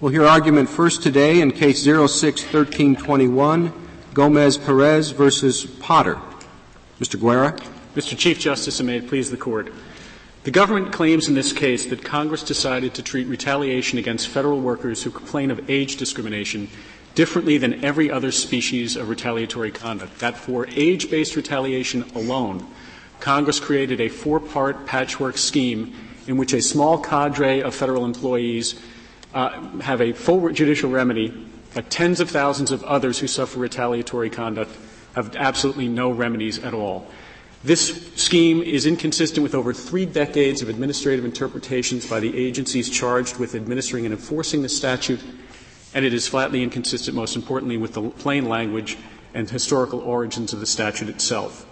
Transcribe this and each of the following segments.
We'll hear argument first today in case 061321, Gómez-Pérez versus Potter. Mr. Guerra. Mr. Chief Justice, and may it please the Court. The government claims in this case that Congress decided to treat retaliation against federal workers who complain of age discrimination differently than every other species of retaliatory conduct. That for age-based retaliation alone, Congress created a four-part patchwork scheme in which a small cadre of federal employees uh, have a full judicial remedy, but tens of thousands of others who suffer retaliatory conduct have absolutely no remedies at all. This scheme is inconsistent with over three decades of administrative interpretations by the agencies charged with administering and enforcing the statute, and it is flatly inconsistent, most importantly, with the plain language and historical origins of the statute itself.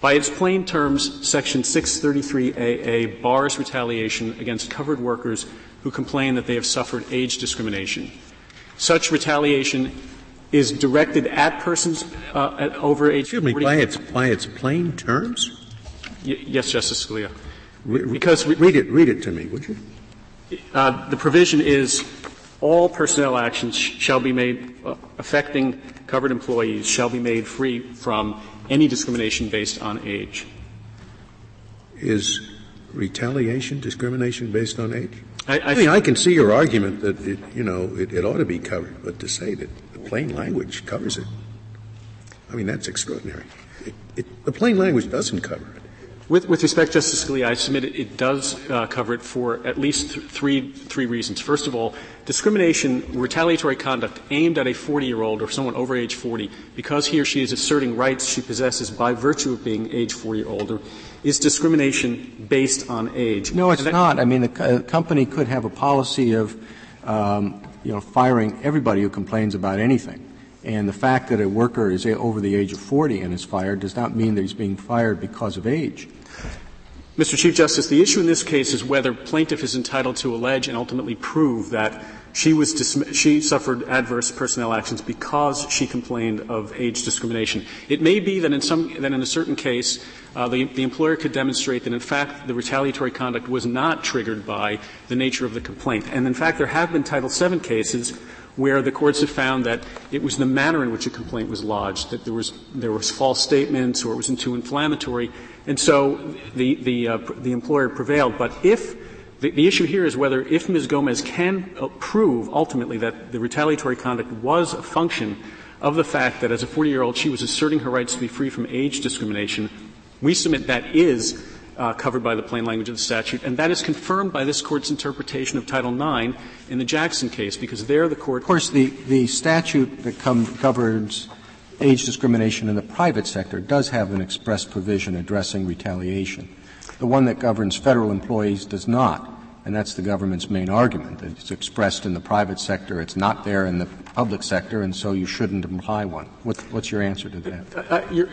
By its plain terms, Section 633AA bars retaliation against covered workers who complain that they have suffered age discrimination. Such retaliation is directed at persons uh, at over age Excuse me, by its, by its plain terms? Y- yes, Justice Scalia. Re- because re- read it, read it to me, would you? Uh, the provision is all personnel actions shall be made uh, affecting covered employees shall be made free from any discrimination based on age. Is retaliation discrimination based on age? I, I, I mean, I can see your argument that it, you know it, it ought to be covered, but to say that the plain language covers it. I mean, that's extraordinary. It, it, the plain language doesn't cover it. With, with respect, Justice Scalia, I submit it, it does uh, cover it for at least th- three, three reasons. First of all, discrimination, retaliatory conduct aimed at a 40 year old or someone over age 40 because he or she is asserting rights she possesses by virtue of being age 40 or older is discrimination based on age. No, it's that, not. I mean, the co- company could have a policy of um, you know, firing everybody who complains about anything. And the fact that a worker is over the age of 40 and is fired does not mean that he's being fired because of age. Mr. Chief Justice, the issue in this case is whether plaintiff is entitled to allege and ultimately prove that she was she suffered adverse personnel actions because she complained of age discrimination. It may be that in some that in a certain case uh, the, the employer could demonstrate that in fact the retaliatory conduct was not triggered by the nature of the complaint. And in fact there have been Title VII cases where the courts have found that it was the manner in which a complaint was lodged, that there was, there was false statements or it was too inflammatory. And so the, the, uh, the employer prevailed. But if the, the, issue here is whether if Ms. Gómez can prove ultimately that the retaliatory conduct was a function of the fact that as a 40 year old she was asserting her rights to be free from age discrimination, we submit that is uh, covered by the plain language of the statute, and that is confirmed by this court's interpretation of Title IX in the Jackson case, because there the court. Of course, the, the statute that com- governs age discrimination in the private sector does have an express provision addressing retaliation. The one that governs federal employees does not. And that's the government's main argument. It's expressed in the private sector, it's not there in the public sector, and so you shouldn't imply one. What, what's your answer to that? Uh, uh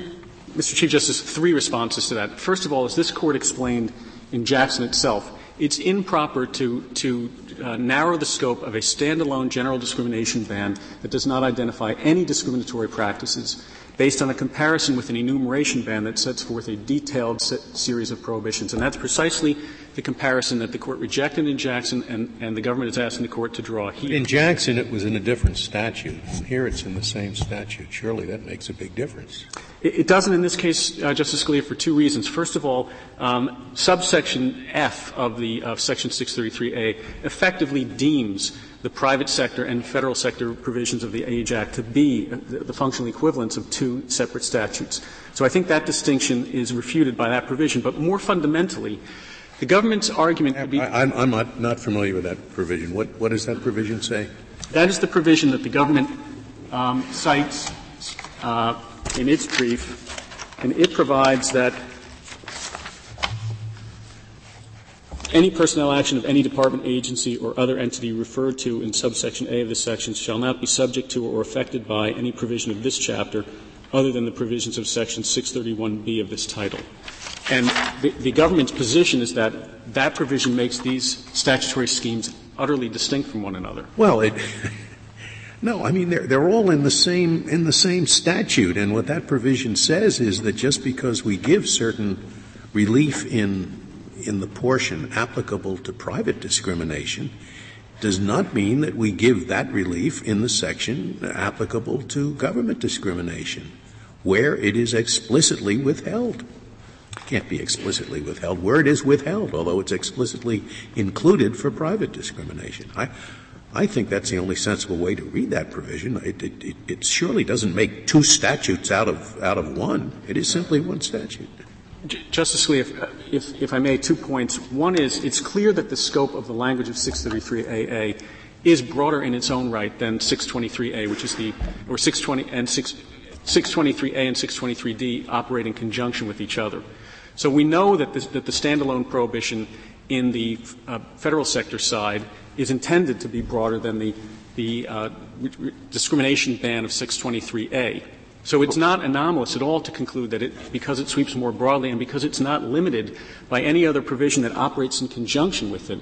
Mr. Chief Justice, three responses to that. First of all, as this court explained in Jackson itself, it's improper to, to uh, narrow the scope of a standalone general discrimination ban that does not identify any discriminatory practices based on a comparison with an enumeration ban that sets forth a detailed series of prohibitions. And that's precisely the comparison that the court rejected in Jackson and, and the government is asking the court to draw here. In Jackson, it was in a different statute. Here it's in the same statute. Surely that makes a big difference. It, it doesn't in this case, uh, Justice Scalia, for two reasons. First of all, um, subsection F of the of Section 633A effectively deems the private sector and federal sector provisions of the Age Act to be the, the functional equivalents of two separate statutes. So I think that distinction is refuted by that provision. But more fundamentally, the government's argument would be. I, am not, not familiar with that provision. What, what does that provision say? That is the provision that the government um, cites uh, in its brief, and it provides that Any personnel action of any department, agency, or other entity referred to in subsection A of this section shall not be subject to or affected by any provision of this chapter other than the provisions of section 631B of this title. And the, the government's position is that that provision makes these statutory schemes utterly distinct from one another. Well, it, no, I mean they're, they're all in the same in the same statute, and what that provision says is that just because we give certain relief in in the portion applicable to private discrimination, does not mean that we give that relief in the section applicable to government discrimination, where it is explicitly withheld. Can't be explicitly withheld. Where it is withheld, although it's explicitly included for private discrimination. I, I think that's the only sensible way to read that provision. It, it, it, surely doesn't make two statutes out of, out of one. It is simply one statute. Justice Scalia, if, if, if, I may, two points. One is it's clear that the scope of the language of 633AA is broader in its own right than 623A, which is the, or 620 and 6, 623A and 623D operate in conjunction with each other. So we know that, this, that the standalone prohibition in the uh, federal sector side is intended to be broader than the, the uh, discrimination ban of 623A. So it's not anomalous at all to conclude that it, because it sweeps more broadly and because it's not limited by any other provision that operates in conjunction with it,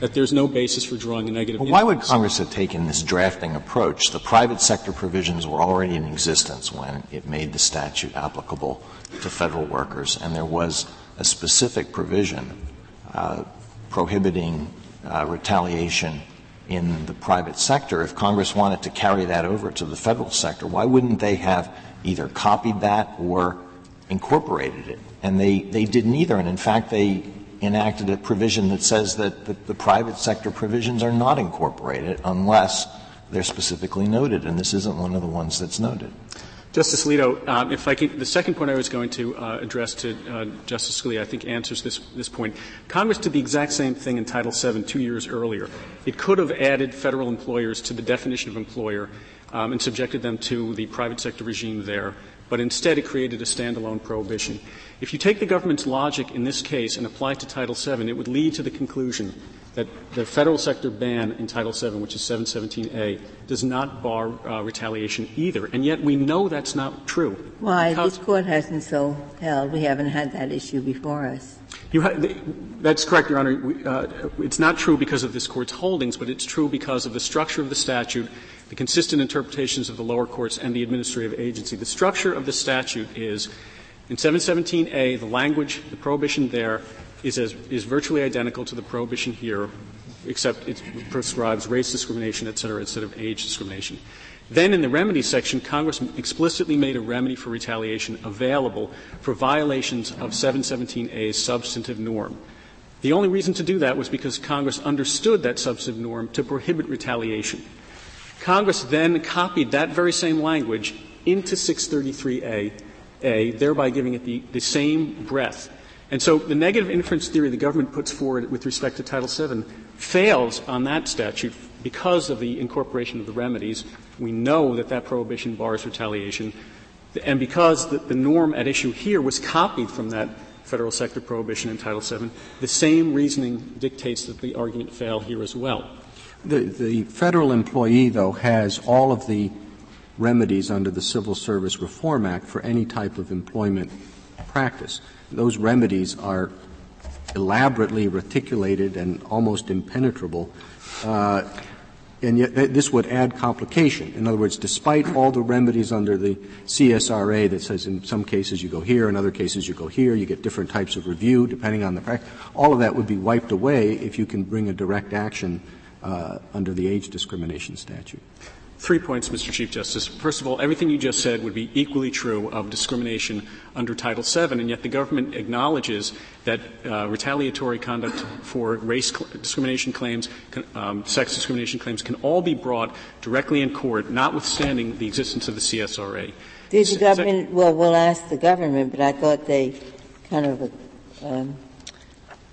that there's no basis for drawing a negative. Well, why would Congress have taken this drafting approach? The private sector provisions were already in existence when it made the statute applicable to federal workers, and there was a specific provision uh, prohibiting uh, retaliation in the private sector. If Congress wanted to carry that over to the federal sector, why wouldn't they have either copied that or incorporated it. And they, they did neither. And in fact, they enacted a provision that says that the, private sector provisions are not incorporated unless they're specifically noted. And this isn't one of the ones that's noted. Justice Alito, um, if I the second point I was going to uh, address to uh, Justice Scalia, I think answers this, this point. Congress did the exact same thing in Title VII two years earlier. It could have added federal employers to the definition of employer um, and subjected them to the private sector regime there, but instead it created a standalone prohibition. If you take the government's logic in this case and apply it to Title VII, it would lead to the conclusion that the federal sector ban in Title VII, which is 717A, does not bar uh, retaliation either. And yet we know that's not true. Why? This court hasn't so held. We haven't had that issue before us. Ha- that's correct, Your Honor. We, uh, it's not true because of this court's holdings, but it's true because of the structure of the statute the consistent interpretations of the lower courts and the administrative agency. The structure of the statute is in 717A, the language, the prohibition there is, as, is virtually identical to the prohibition here, except it prescribes race discrimination, et cetera, instead of age discrimination. Then in the remedy section, Congress explicitly made a remedy for retaliation available for violations of 717A's substantive norm. The only reason to do that was because Congress understood that substantive norm to prohibit retaliation. Congress then copied that very same language into 633A, A, thereby giving it the, the same breadth. And so the negative inference theory the government puts forward with respect to Title VII fails on that statute because of the incorporation of the remedies. We know that that prohibition bars retaliation. And because the, the norm at issue here was copied from that federal sector prohibition in Title VII, the same reasoning dictates that the argument fail here as well. The, the federal employee, though, has all of the remedies under the Civil Service Reform Act for any type of employment practice. Those remedies are elaborately reticulated and almost impenetrable. Uh, and yet this would add complication. In other words, despite all the remedies under the CSRA that says in some cases you go here, in other cases you go here, you get different types of review depending on the practice, all of that would be wiped away if you can bring a direct action uh, under the age discrimination statute? Three points, Mr. Chief Justice. First of all, everything you just said would be equally true of discrimination under Title VII, and yet the government acknowledges that uh, retaliatory conduct for race cl- discrimination claims, um, sex discrimination claims can all be brought directly in court, notwithstanding the existence of the CSRA. Did the government, well, we'll ask the government, but I thought they kind of um,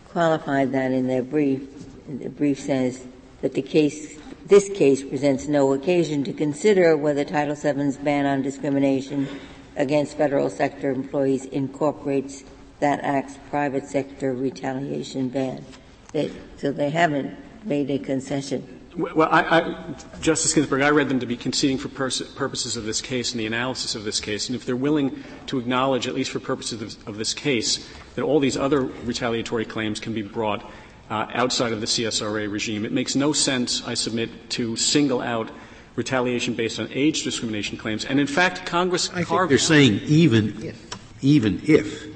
qualified that in their brief. The brief says that the case, this case presents no occasion to consider whether Title VII's ban on discrimination against federal sector employees incorporates that act's private sector retaliation ban. They, so they haven't made a concession. Well, I, I, Justice Ginsburg, I read them to be conceding for pers- purposes of this case and the analysis of this case. And if they're willing to acknowledge, at least for purposes of, of this case, that all these other retaliatory claims can be brought uh, outside of the CSRA regime. It makes no sense, I submit, to single out retaliation based on age discrimination claims. And in fact, Congress I think they're saying even if, even if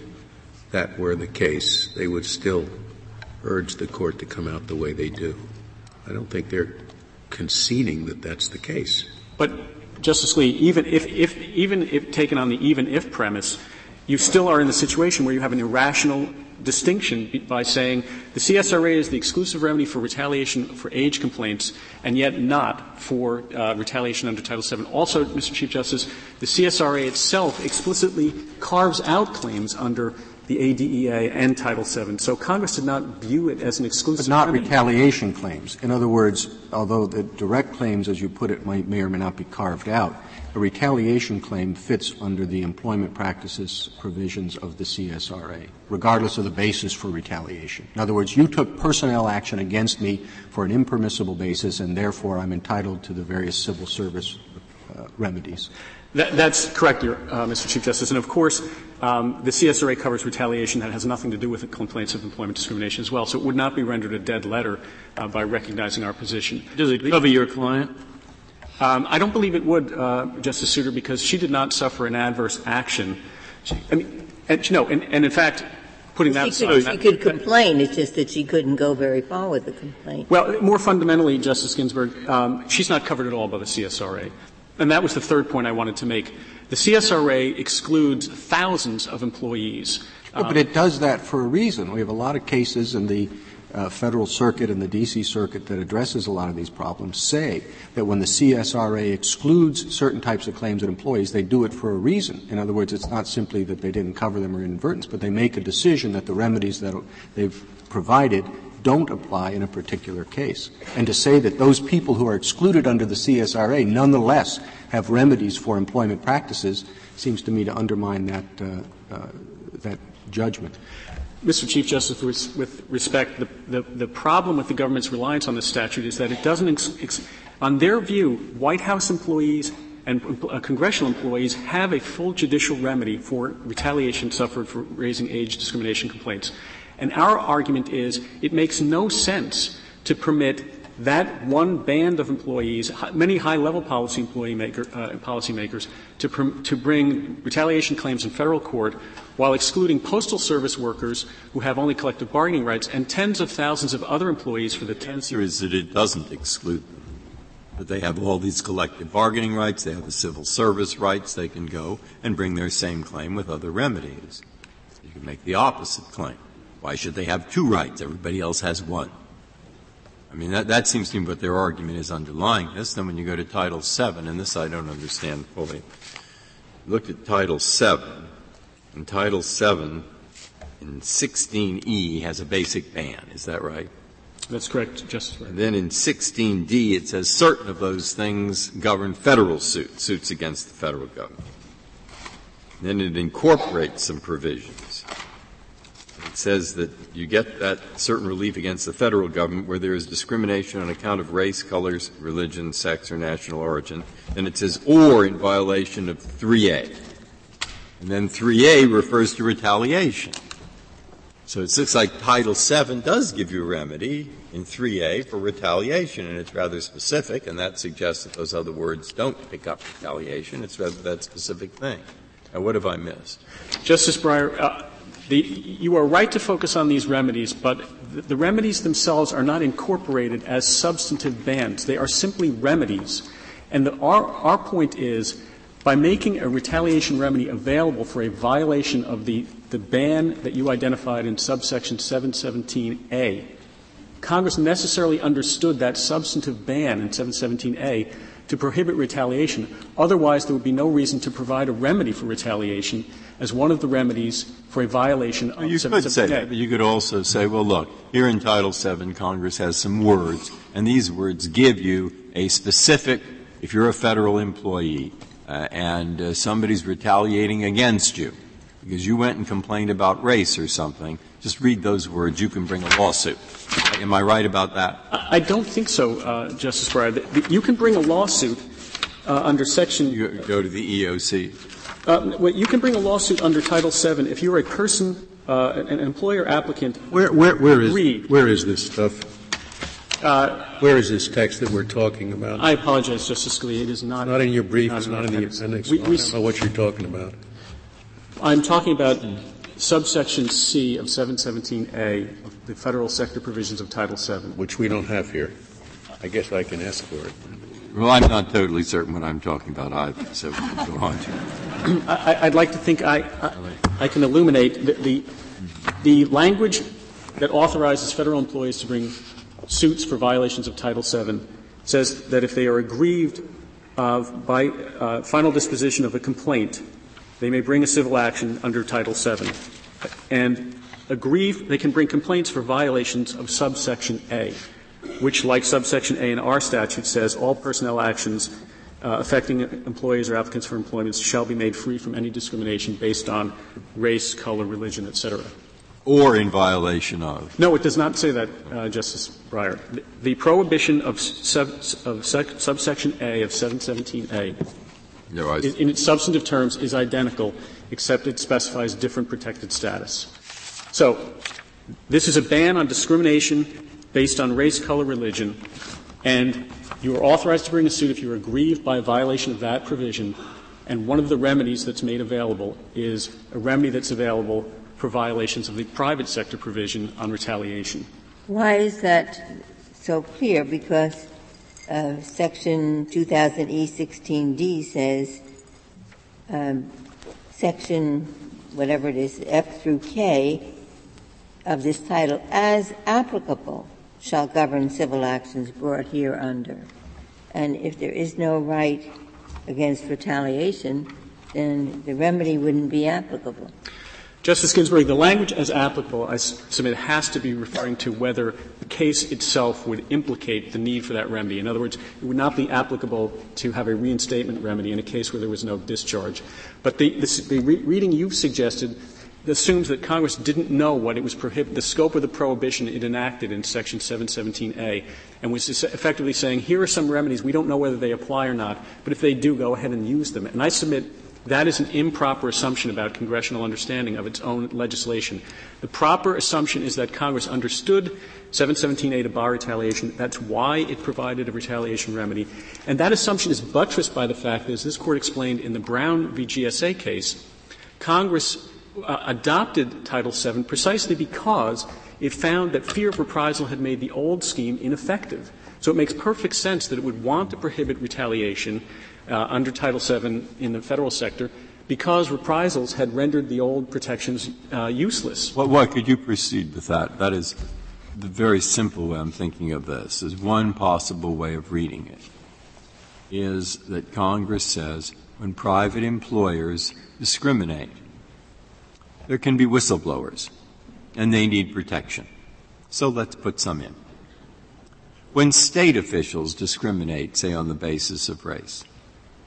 that were the case, they would still urge the court to come out the way they do. I don't think they're conceding that that's the case. But Justice Lee, even if, if even if taken on the even if premise, you still are in the situation where you have an irrational distinction by saying the CSRA is the exclusive remedy for retaliation for age complaints and yet not for uh, retaliation under Title VII. Also, Mr. Chief Justice, the CSRA itself explicitly carves out claims under the ADEA and Title VII. So Congress did not view it as an exclusive But not remedy. retaliation claims. In other words, although the direct claims, as you put it, might, may or may not be carved out, a retaliation claim fits under the employment practices provisions of the CSRA, regardless of the basis for retaliation. In other words, you took personnel action against me for an impermissible basis, and therefore I'm entitled to the various civil service uh, remedies. That, that's correct, uh, Mr. Chief Justice. And of course, um, the CSRA covers retaliation that has nothing to do with the complaints of employment discrimination as well. So it would not be rendered a dead letter uh, by recognizing our position. Does it cover your client? Um, I don't believe it would, uh, Justice Souter, because she did not suffer an adverse action. She, I mean, and, no, and, and in fact, putting that aside. Could, she could complain. It's just that she couldn't go very far with the complaint. Well, more fundamentally, Justice Ginsburg, um, she's not covered at all by the CSRA. And that was the third point I wanted to make. The CSRA excludes thousands of employees. Um, but it does that for a reason. We have a lot of cases in the uh, federal circuit and the D.C. circuit that addresses a lot of these problems say that when the CSRA excludes certain types of claims of employees, they do it for a reason. In other words, it's not simply that they didn't cover them or inadvertence, but they make a decision that the remedies that they've provided don't apply in a particular case. And to say that those people who are excluded under the CSRA nonetheless have remedies for employment practices seems to me to undermine that, uh, uh, that judgment. Mr. Chief Justice, with respect, the, the, the, problem with the government's reliance on this statute is that it doesn't, ex- ex- on their view, White House employees and uh, congressional employees have a full judicial remedy for retaliation suffered for raising age discrimination complaints. And our argument is it makes no sense to permit that one band of employees, many high-level policy employee maker, uh, policymakers, to, pr- to bring retaliation claims in federal court while excluding postal service workers who have only collective bargaining rights and tens of thousands of other employees for the answer is that it doesn't exclude them. That they have all these collective bargaining rights, they have the civil service rights, they can go and bring their same claim with other remedies. You can make the opposite claim. Why should they have two rights? Everybody else has one. I mean, that, that seems to me what their argument is underlying this. Then when you go to Title VII, and this I don't understand fully, look at Title VII. And Title VII in 16E has a basic ban. Is that right? That's correct, Justice And then in 16D it says certain of those things govern federal suits, suits against the federal government. Then it incorporates some provisions says that you get that certain relief against the federal government where there is discrimination on account of race, colors, religion, sex, or national origin. Then it says or in violation of 3A. And then 3A refers to retaliation. So it looks like Title VII does give you a remedy in 3A for retaliation, and it's rather specific, and that suggests that those other words don't pick up retaliation. It's rather that specific thing. Now, what have I missed? Justice Breyer, uh, the, you are right to focus on these remedies, but the, remedies themselves are not incorporated as substantive bans. They are simply remedies. And the, our, our point is, by making a retaliation remedy available for a violation of the, the ban that you identified in subsection 717A, Congress necessarily understood that substantive ban in 717A to prohibit retaliation. Otherwise, there would be no reason to provide a remedy for retaliation as one of the remedies for a violation of You could say that, but you could also say, well, look, here in Title VII, Congress has some words, and these words give you a specific, if you're a federal employee, uh, and uh, somebody's retaliating against you because you went and complained about race or something, just read those words. You can bring a lawsuit. Am I right about that? I don't think so, uh, Justice Breyer. You can bring a lawsuit uh, under Section. You go to the EOC. Uh, well, you can bring a lawsuit under Title VII if you're a person, uh, an employer applicant. Where, where, where is read. where is this stuff? Uh, where is this text that we're talking about? I apologize, Justice Scalia. It is not. Not in your brief. Not it's not in the appendix. We, we, I don't know what you're talking about. I'm talking about subsection C of 717A of the federal sector provisions of Title VII. Which we don't have here. I guess I can ask for it. Well, I'm not totally certain what I'm talking about either, so go on. I, would like to think I, I, I can illuminate the, the, the language that authorizes federal employees to bring suits for violations of Title VII says that if they are aggrieved uh, by uh, final disposition of a complaint, they may bring a civil action under Title VII. And aggrieved, they can bring complaints for violations of subsection A, which, like subsection A in our statute, says all personnel actions uh, affecting employees or applicants for employment shall be made free from any discrimination based on race, color, religion, etc or in violation of. No, it does not say that, uh, Justice Breyer. The, the prohibition of, sub, of sec, subsection A of 717A no, in, in its substantive terms is identical, except it specifies different protected status. So, this is a ban on discrimination based on race, color, religion, and you are authorized to bring a suit if you are aggrieved by a violation of that provision. And one of the remedies that's made available is a remedy that's available for violations of the private sector provision on retaliation. Why is that so clear? Because uh, Section 2000E16D says um, Section whatever it is, F through K of this title, as applicable, shall govern civil actions brought here under. And if there is no right against retaliation, then the remedy wouldn't be applicable. Justice Ginsburg, the language as applicable, I submit, has to be referring to whether the case itself would implicate the need for that remedy. In other words, it would not be applicable to have a reinstatement remedy in a case where there was no discharge. But the, the, re- reading you've suggested assumes that Congress didn't know what it was the scope of the prohibition it enacted in Section 717A, and was effectively saying, here are some remedies, we don't know whether they apply or not, but if they do, go ahead and use them. And I submit that is an improper assumption about congressional understanding of its own legislation. The proper assumption is that Congress understood 717A to bar retaliation. That's why it provided a retaliation remedy. And that assumption is buttressed by the fact that, as this Court explained in the Brown v. GSA case, Congress uh, adopted Title VII precisely because it found that fear of reprisal had made the old scheme ineffective. So it makes perfect sense that it would want to prohibit retaliation uh, under Title VII in the federal sector because reprisals had rendered the old protections uh, useless. Well, why could you proceed with that? That is the very simple way I'm thinking of this. Is one possible way of reading it is that Congress says when private employers discriminate, there can be whistleblowers, and they need protection. So let's put some in. When state officials discriminate, say on the basis of race,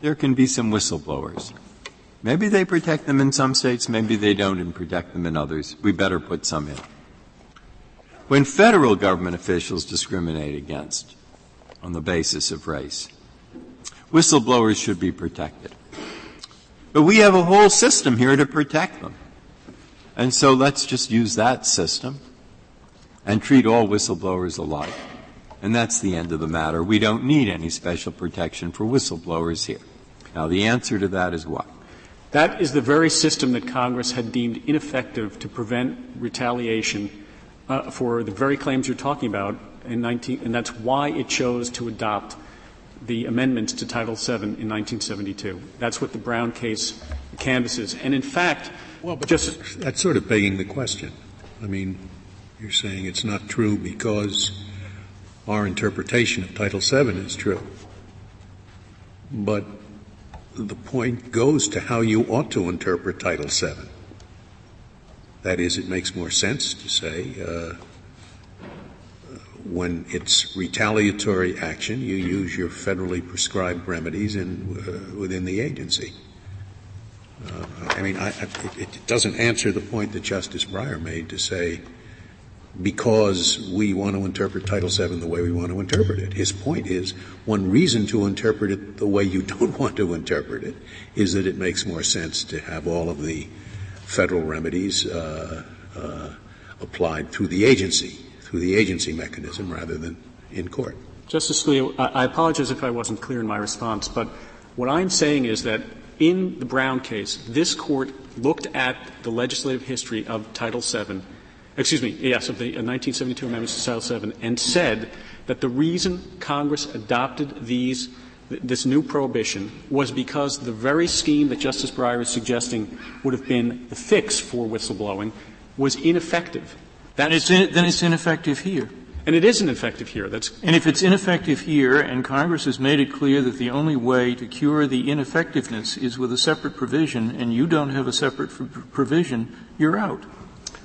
there can be some whistleblowers. Maybe they protect them in some states, maybe they don't and protect them in others. We better put some in. When federal government officials discriminate against on the basis of race, whistleblowers should be protected. But we have a whole system here to protect them. And so let's just use that system and treat all whistleblowers alike. And that's the end of the matter. We don't need any special protection for whistleblowers here. Now, the answer to that is what? That is the very system that Congress had deemed ineffective to prevent retaliation uh, for the very claims you're talking about in 19, and that's why it chose to adopt the amendments to Title VII in 1972. That's what the Brown case canvasses. And in fact, well, but just that's sort of begging the question. I mean, you're saying it's not true because our interpretation of Title VII is true. But the point goes to how you ought to interpret Title VII. That is, it makes more sense to say uh, when it's retaliatory action, you use your federally prescribed remedies in, uh, within the agency. Uh, I mean, I, I, it, it doesn't answer the point that Justice Breyer made to say because we want to interpret Title VII the way we want to interpret it. His point is one reason to interpret it the way you don't want to interpret it is that it makes more sense to have all of the federal remedies uh, uh, applied through the agency, through the agency mechanism rather than in court. Justice Scalia, I apologize if I wasn't clear in my response, but what I'm saying is that in the Brown case, this court looked at the legislative history of Title VII excuse me, yes, of the 1972 uh, amendments to Title VII, and said that the reason Congress adopted these this new prohibition was because the very scheme that Justice Breyer is suggesting would have been the fix for whistleblowing was ineffective. That it's in, then it's ineffective here. And it isn't effective here. That's and if it's ineffective here, and Congress has made it clear that the only way to cure the ineffectiveness is with a separate provision, and you don't have a separate provision, you're out.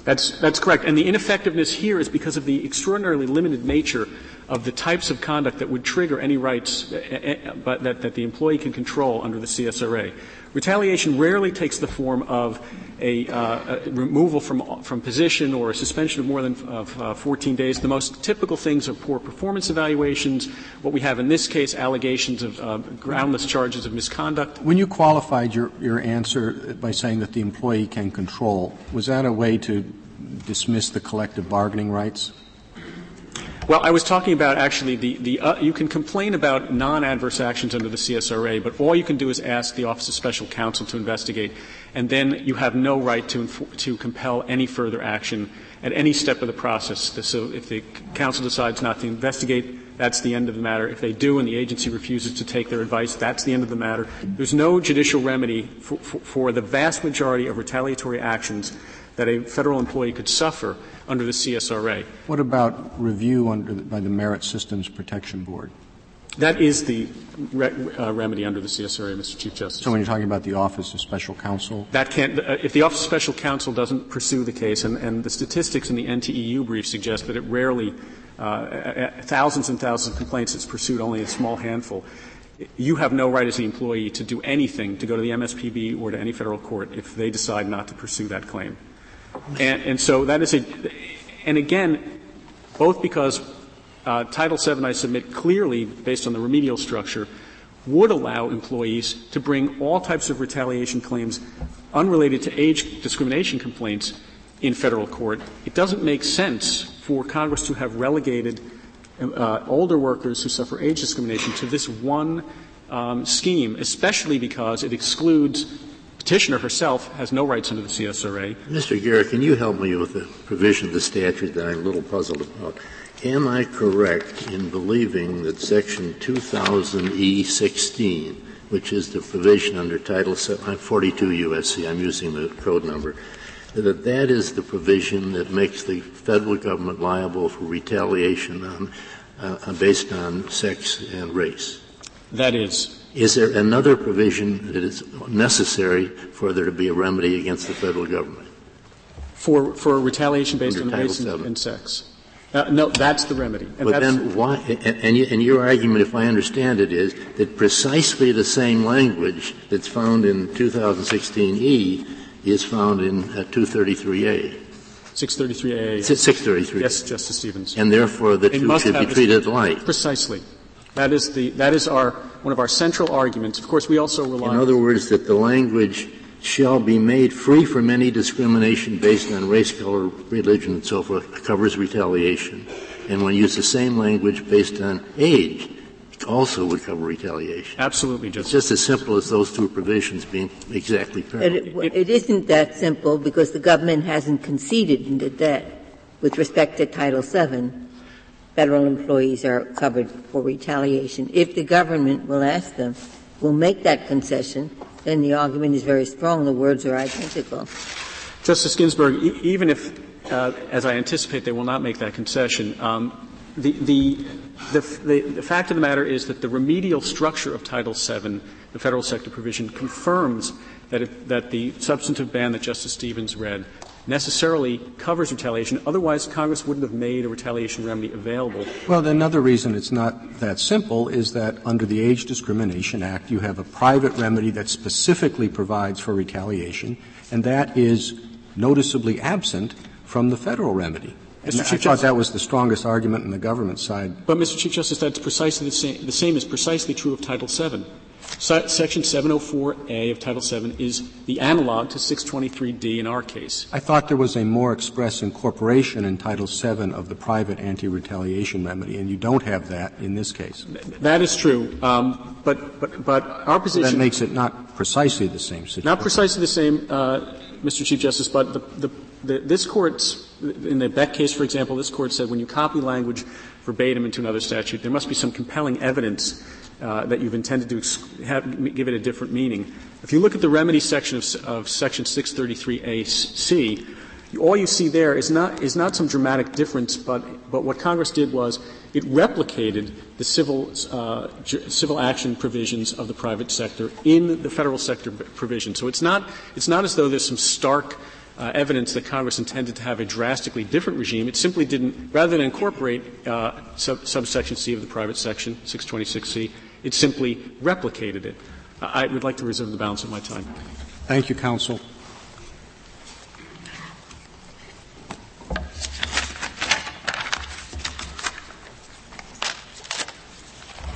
That's, that's correct. And the ineffectiveness here is because of the extraordinarily limited nature of the types of conduct that would trigger any rights uh, uh, uh that, that the employee can control under the CSRA. Retaliation rarely takes the form of a, uh, a removal from, from position or a suspension of more than of, uh, 14 days. The most typical things are poor performance evaluations. What we have in this case, allegations of uh, groundless charges of misconduct. When you qualified your, your answer by saying that the employee can control, was that a way to dismiss the collective bargaining rights? Well, I was talking about actually the, the uh, you can complain about non-adverse actions under the CSRA, but all you can do is ask the Office of Special Counsel to investigate, and then you have no right to, to compel any further action at any step of the process. So if the counsel decides not to investigate, that's the end of the matter. If they do and the agency refuses to take their advice, that's the end of the matter. There's no judicial remedy for, for, for the vast majority of retaliatory actions that a federal employee could suffer under the CSRA. What about review under by the Merit Systems Protection Board? That is the re- uh, remedy under the CSRA, Mr. Chief Justice. So when you're talking about the Office of Special Counsel? That can't, uh, if the Office of Special Counsel doesn't pursue the case, and, and the statistics in the NTEU brief suggest that it rarely, uh, thousands and thousands of complaints, it's pursued only a small handful. You have no right as the employee to do anything, to go to the MSPB or to any federal court if they decide not to pursue that claim. And, and so that is a, and again, both because uh, Title VII, I submit clearly, based on the remedial structure, would allow employees to bring all types of retaliation claims unrelated to age discrimination complaints in federal court. It doesn't make sense for Congress to have relegated uh, older workers who suffer age discrimination to this one um, scheme, especially because it excludes petitioner herself has no rights under the CSRA. Mr. Garrett, can you help me with the provision of the statute that I'm a little puzzled about? Am I correct in believing that Section 2000E16, which is the provision under Title 42 USC, I'm using the code number, that that is the provision that makes the federal government liable for retaliation on, uh, based on sex and race? That is. Is there another provision that is necessary for there to be a remedy against the federal government? For, for retaliation based Under on race and, and, sex. Uh, no, that's the remedy. And but then why, and, and, and, your argument, if I understand it, is that precisely the same language that's found in 2016E is found in uh, 233A. 633A. 633. Yes, Justice Stevens. And therefore the it two should be treated alike. Precisely. That is the, that is our, one of our central arguments. Of course, we also rely In other words, that the language shall be made free from any discrimination based on race, color, religion, and so forth covers retaliation. And when you use the same language based on age, also would cover retaliation. Absolutely, Justice. It's just as simple as those two provisions being exactly parallel. It, it isn't that simple because the government hasn't conceded that with respect to Title VII federal employees are covered for retaliation. If the government will ask them, will make that concession, then the argument is very strong. The words are identical. Justice Ginsburg, e- even if, uh, as I anticipate, they will not make that concession, um, the, the, the, the, fact of the matter is that the remedial structure of Title VII, the federal sector provision, confirms that, it, that the substantive ban that Justice Stevens read necessarily covers retaliation. Otherwise, Congress wouldn't have made a retaliation remedy available. Well, another reason it's not that simple is that under the Age Discrimination Act, you have a private remedy that specifically provides for retaliation, and that is noticeably absent from the federal remedy. Mr. Chief I thought Justice, that was the strongest argument on the government side. But, Mr. Chief Justice, that's precisely the same. The same is precisely true of Title VII. Section 704A of Title VII is the analog to 623D in our case. I thought there was a more express incorporation in Title VII of the private anti-retaliation remedy, and you don't have that in this case. That is true, um, but, but, but our position that makes it not precisely the same situation. Not precisely the same, uh, Mr. Chief Justice, but the, the, the, this court's in the Beck case, for example, this court said when you copy language verbatim into another statute, there must be some compelling evidence uh, that you've intended to have, give it a different meaning. If you look at the remedy section of, of section 633AC, all you see there is not, is not some dramatic difference, but, but what Congress did was it replicated the civil, uh, civil action provisions of the private sector in the federal sector provision. So it's not, it's not as though there's some stark uh, evidence that Congress intended to have a drastically different regime. It simply didn't, rather than incorporate uh, sub, subsection C of the private section, 626C, it simply replicated it. I would like to reserve the balance of my time. Thank you, counsel.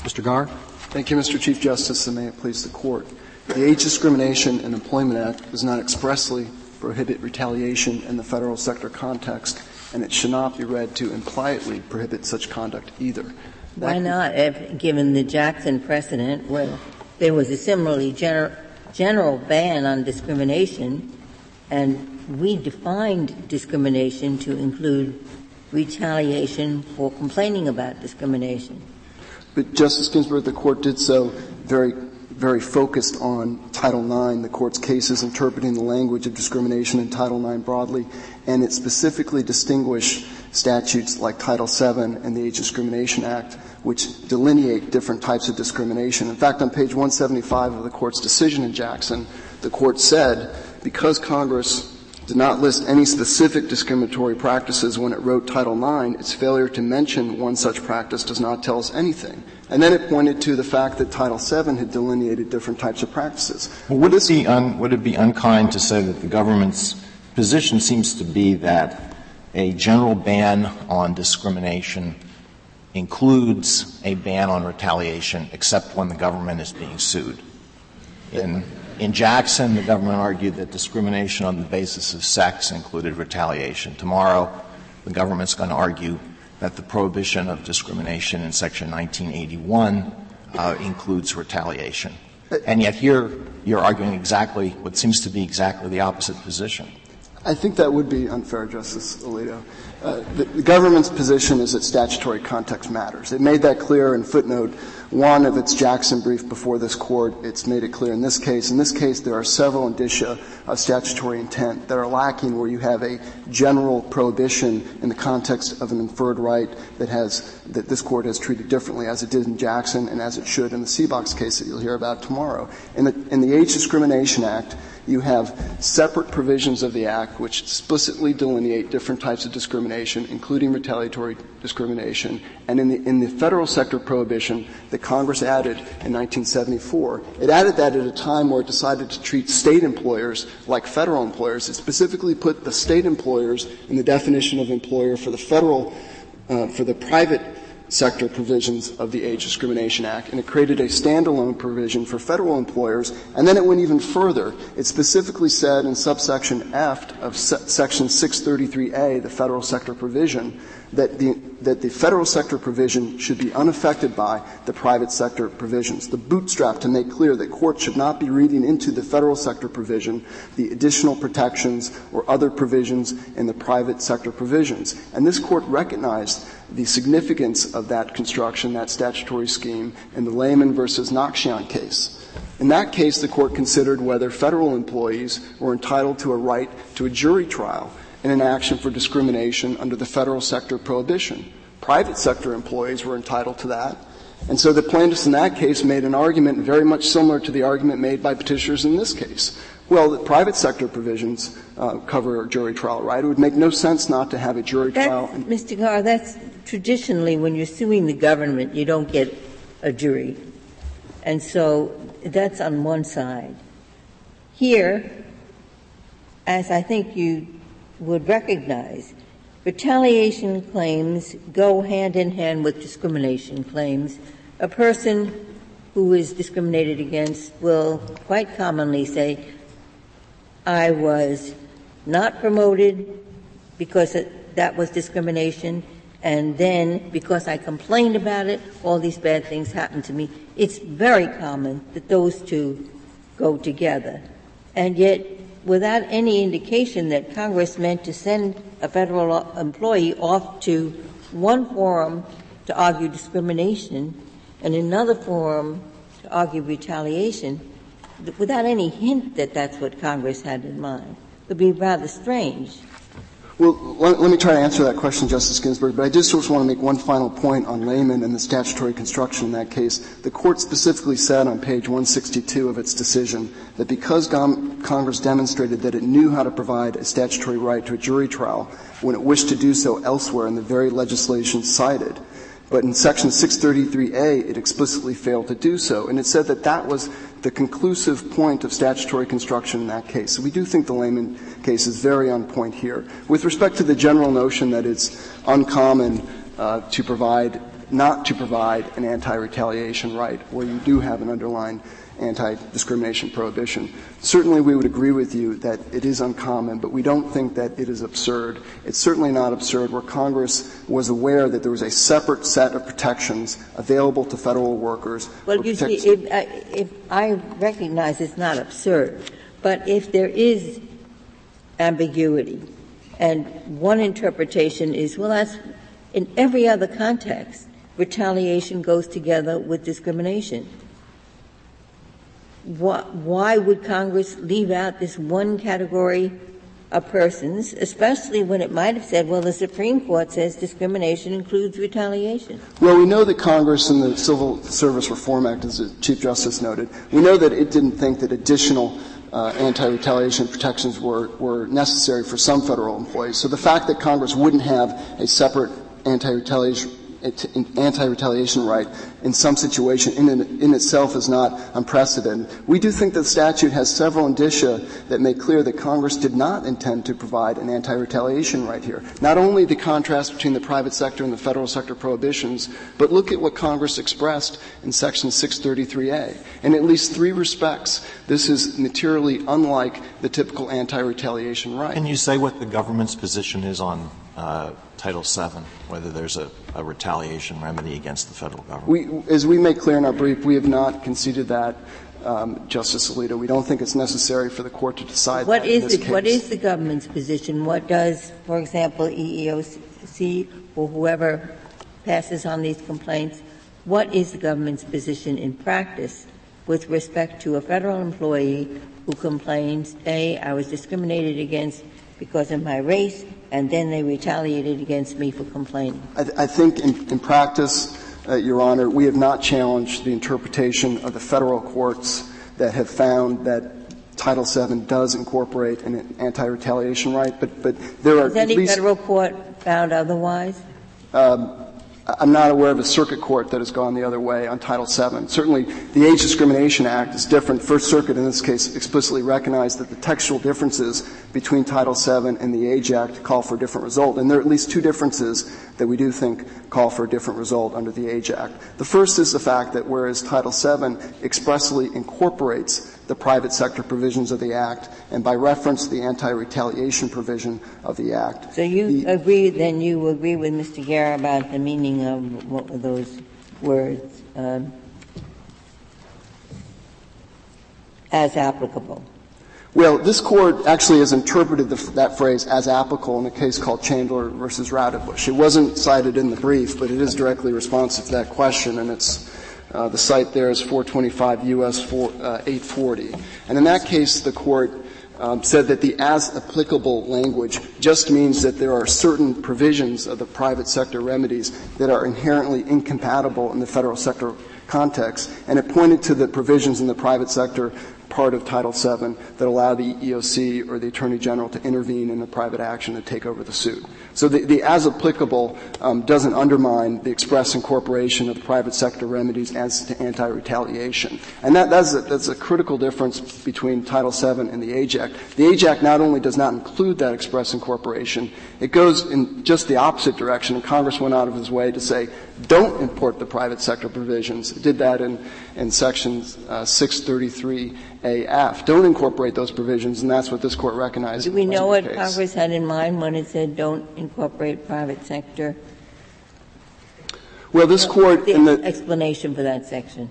Mr. Garre. Thank you, Mr. Chief Justice, and may it please the Court. The Age Discrimination and Employment Act does not expressly prohibit retaliation in the federal sector context, and it should not be read to impliedly prohibit such conduct either. That Why not, if, given the Jackson precedent where there was a similarly gener- general ban on discrimination, and we defined discrimination to include retaliation for complaining about discrimination. But Justice Ginsburg, the court did so very, very focused on Title IX, the court's cases interpreting the language of discrimination in Title IX broadly, and it specifically distinguished statutes like Title VII and the Age Discrimination Act, which delineate different types of discrimination. In fact, on page 175 of the court's decision in Jackson, the court said, because Congress did not list any specific discriminatory practices when it wrote Title IX, its failure to mention one such practice does not tell us anything. And then it pointed to the fact that Title VII had delineated different types of practices. Well, would, it be un, would it be unkind to say that the government's position seems to be that a general ban on discrimination includes a ban on retaliation except when the government is being sued? In in Jackson, the government argued that discrimination on the basis of sex included retaliation. Tomorrow, the government's going to argue that the prohibition of discrimination in Section 1981 uh, includes retaliation. And yet here, you're arguing exactly what seems to be exactly the opposite position. I think that would be unfair, Justice Alito. Uh, the, the, government's position is that statutory context matters. It made that clear in footnote one of its Jackson brief before this court. It's made it clear in this case. In this case, there are several indicia of statutory intent that are lacking where you have a general prohibition in the context of an inferred right that has, that this court has treated differently as it did in Jackson and as it should in the CBOCS case that you'll hear about tomorrow. In the, in the Age Discrimination Act, you have separate provisions of the Act which explicitly delineate different types of discrimination, including retaliatory discrimination. And in the, in the federal sector prohibition that Congress added in 1974, it added that at a time where it decided to treat state employers like federal employers. It specifically put the state employers in the definition of employer for the federal, uh, for the private sector provisions of the Age Discrimination Act, and it created a standalone provision for federal employers, and then it went even further. It specifically said in subsection F of se- section 633A, the federal sector provision, that the, that the federal sector provision should be unaffected by the private sector provisions. The bootstrap to make clear that courts should not be reading into the federal sector provision the additional protections or other provisions in the private sector provisions. And this court recognized the significance of that construction, that statutory scheme, in the Lehman versus Nakshian case. In that case, the court considered whether federal employees were entitled to a right to a jury trial in an action for discrimination under the federal sector prohibition. Private sector employees were entitled to that. And so the plaintiffs in that case made an argument very much similar to the argument made by petitioners in this case. Well, the private sector provisions uh, cover a jury trial, right? It would make no sense not to have a jury that's, trial. Mr. Garre, that's traditionally when you're suing the government, you don't get a jury. And so that's on one side. Here, as I think you would recognize, retaliation claims go hand in hand with discrimination claims. A person who is discriminated against will quite commonly say, I was not promoted because that was discrimination, and then because I complained about it, all these bad things happened to me. It's very common that those two go together. And yet, without any indication that Congress meant to send a federal employee off to one forum to argue discrimination and another forum to argue retaliation, without any hint that that's what Congress had in mind, It would be rather strange. Well, let, let, me try to answer that question, Justice Ginsburg, but I just want to make one final point on Lehman and the statutory construction in that case. The court specifically said on page 162 of its decision that because Congress demonstrated that it knew how to provide a statutory right to a jury trial when it wished to do so elsewhere in the very legislation cited, but in section 633A, it explicitly failed to do so. And it said that that was the conclusive point of statutory construction in that case. So we do think the Lehman case is very on point here. With respect to the general notion that it's uncommon uh, to provide, not to provide an anti-retaliation right where you do have an underlying anti-discrimination prohibition. Certainly we would agree with you that it is uncommon, but we don't think that it is absurd. It's certainly not absurd where Congress was aware that there was a separate set of protections available to federal workers. Well, you see, if, uh, if I recognize it's not absurd, but if there is ambiguity, and one interpretation is, well, that's in every other context, retaliation goes together with discrimination why would Congress leave out this one category of persons, especially when it might have said, well, the Supreme Court says discrimination includes retaliation. Well, we know that Congress in the Civil Service Reform Act, as the Chief Justice noted, we know that it didn't think that additional uh, anti-retaliation protections were, were necessary for some federal employees. So the fact that Congress wouldn't have a separate anti-retaliation anti-retaliation right in some situation in, in, itself is not unprecedented. We do think the statute has several indicia that make clear that Congress did not intend to provide an anti-retaliation right here. Not only the contrast between the private sector and the federal sector prohibitions, but look at what Congress expressed in section 633A. In at least three respects, this is materially unlike the typical anti-retaliation right. Can you say what the government's position is on Title VII, whether there's a, a, retaliation remedy against the federal government? We, as we make clear in our brief, we have not conceded that. Um, Justice Alito, we don't think it's necessary for the court to decide what is the, case. What is the government's position? What does, for example, EEOC or whoever passes on these complaints, what is the government's position in practice with respect to a federal employee who complains, A, I was discriminated against because of my race, and then they retaliated against me for complaining. I, th- I think in, in practice, uh, Your Honor, we have not challenged the interpretation of the federal courts that have found that Title VII does incorporate an anti-retaliation right, but, but there are Has any least, federal court found otherwise? Um, I'm not aware of a circuit court that has gone the other way on Title VII. Certainly, the Age Discrimination Act is different. First Circuit, in this case, explicitly recognized that the textual differences between Title VII and the Age Act call for a different result. And there are at least two differences that we do think call for a different result under the Age Act. The first is the fact that whereas Title VII expressly incorporates the private sector provisions of the Act, and by reference, the anti-retaliation provision of the Act. So you the, agree, then you agree with Mr. Guerra about the meaning of what were those words um, as applicable? Well, this court actually has interpreted the, that phrase as applicable in a case called Chandler versus Roudebush. It wasn't cited in the brief, but it is directly responsive to that question, and it's uh, the cite there is 425 U.S. 4, uh, 840. And in that case, the court um, said that the as applicable language just means that there are certain provisions of the private sector remedies that are inherently incompatible in the federal sector context, and it pointed to the provisions in the private sector part of Title VII that allow the EEOC or the Attorney General to intervene in a private action to take over the suit. So the, the as applicable um, doesn't undermine the express incorporation of the private sector remedies as to anti-retaliation. And that, that's, a, that's a critical difference between Title VII and the Age Act. The Age Act not only does not include that express incorporation, it goes in just the opposite direction, and Congress went out of its way to say, don't import the private sector provisions. It did that in, in Section uh, 633 AF. Don't incorporate those provisions, and that's what this court recognized. Do we know what case. Congress had in mind when it said don't incorporate private sector? Well, this court the in the explanation for that section.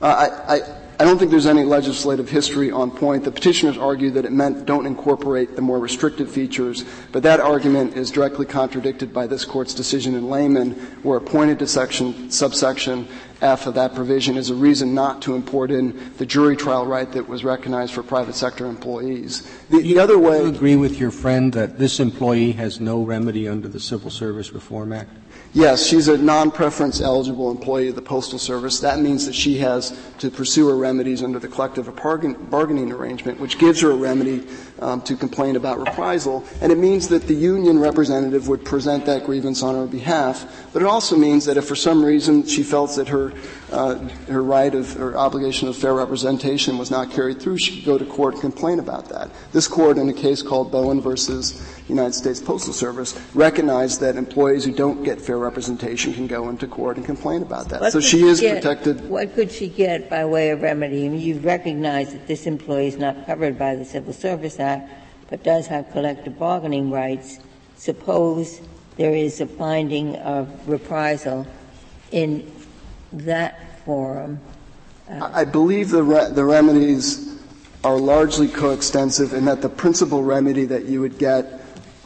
Uh, I, I, I don't think there's any legislative history on point. The petitioners argue that it meant don't incorporate the more restrictive features, but that argument is directly contradicted by this court's decision in Lehman, where it pointed to section, subsection F of that provision is a reason not to import in the jury trial right that was recognized for private sector employees. The, the other way. Do you agree with your friend that this employee has no remedy under the Civil Service Reform Act? Yes, she's a non-preference eligible employee of the Postal Service. That means that she has to pursue her remedies under the collective bargaining arrangement, which gives her a remedy um, to complain about reprisal. And it means that the union representative would present that grievance on her behalf. But it also means that if for some reason she felt that her uh, her right of her obligation of fair representation was not carried through, she could go to court and complain about that. This court, in a case called Bowen versus United States Postal Service, recognized that employees who don't get fair representation can go into court and complain about that. What so she is get, protected. What could she get by way of remedy? I mean, you recognize that this employee is not covered by the Civil Service Act, but does have collective bargaining rights. Suppose there is a finding of reprisal in that forum. Uh, I believe the, re- the remedies are largely coextensive in that the principal remedy that you would get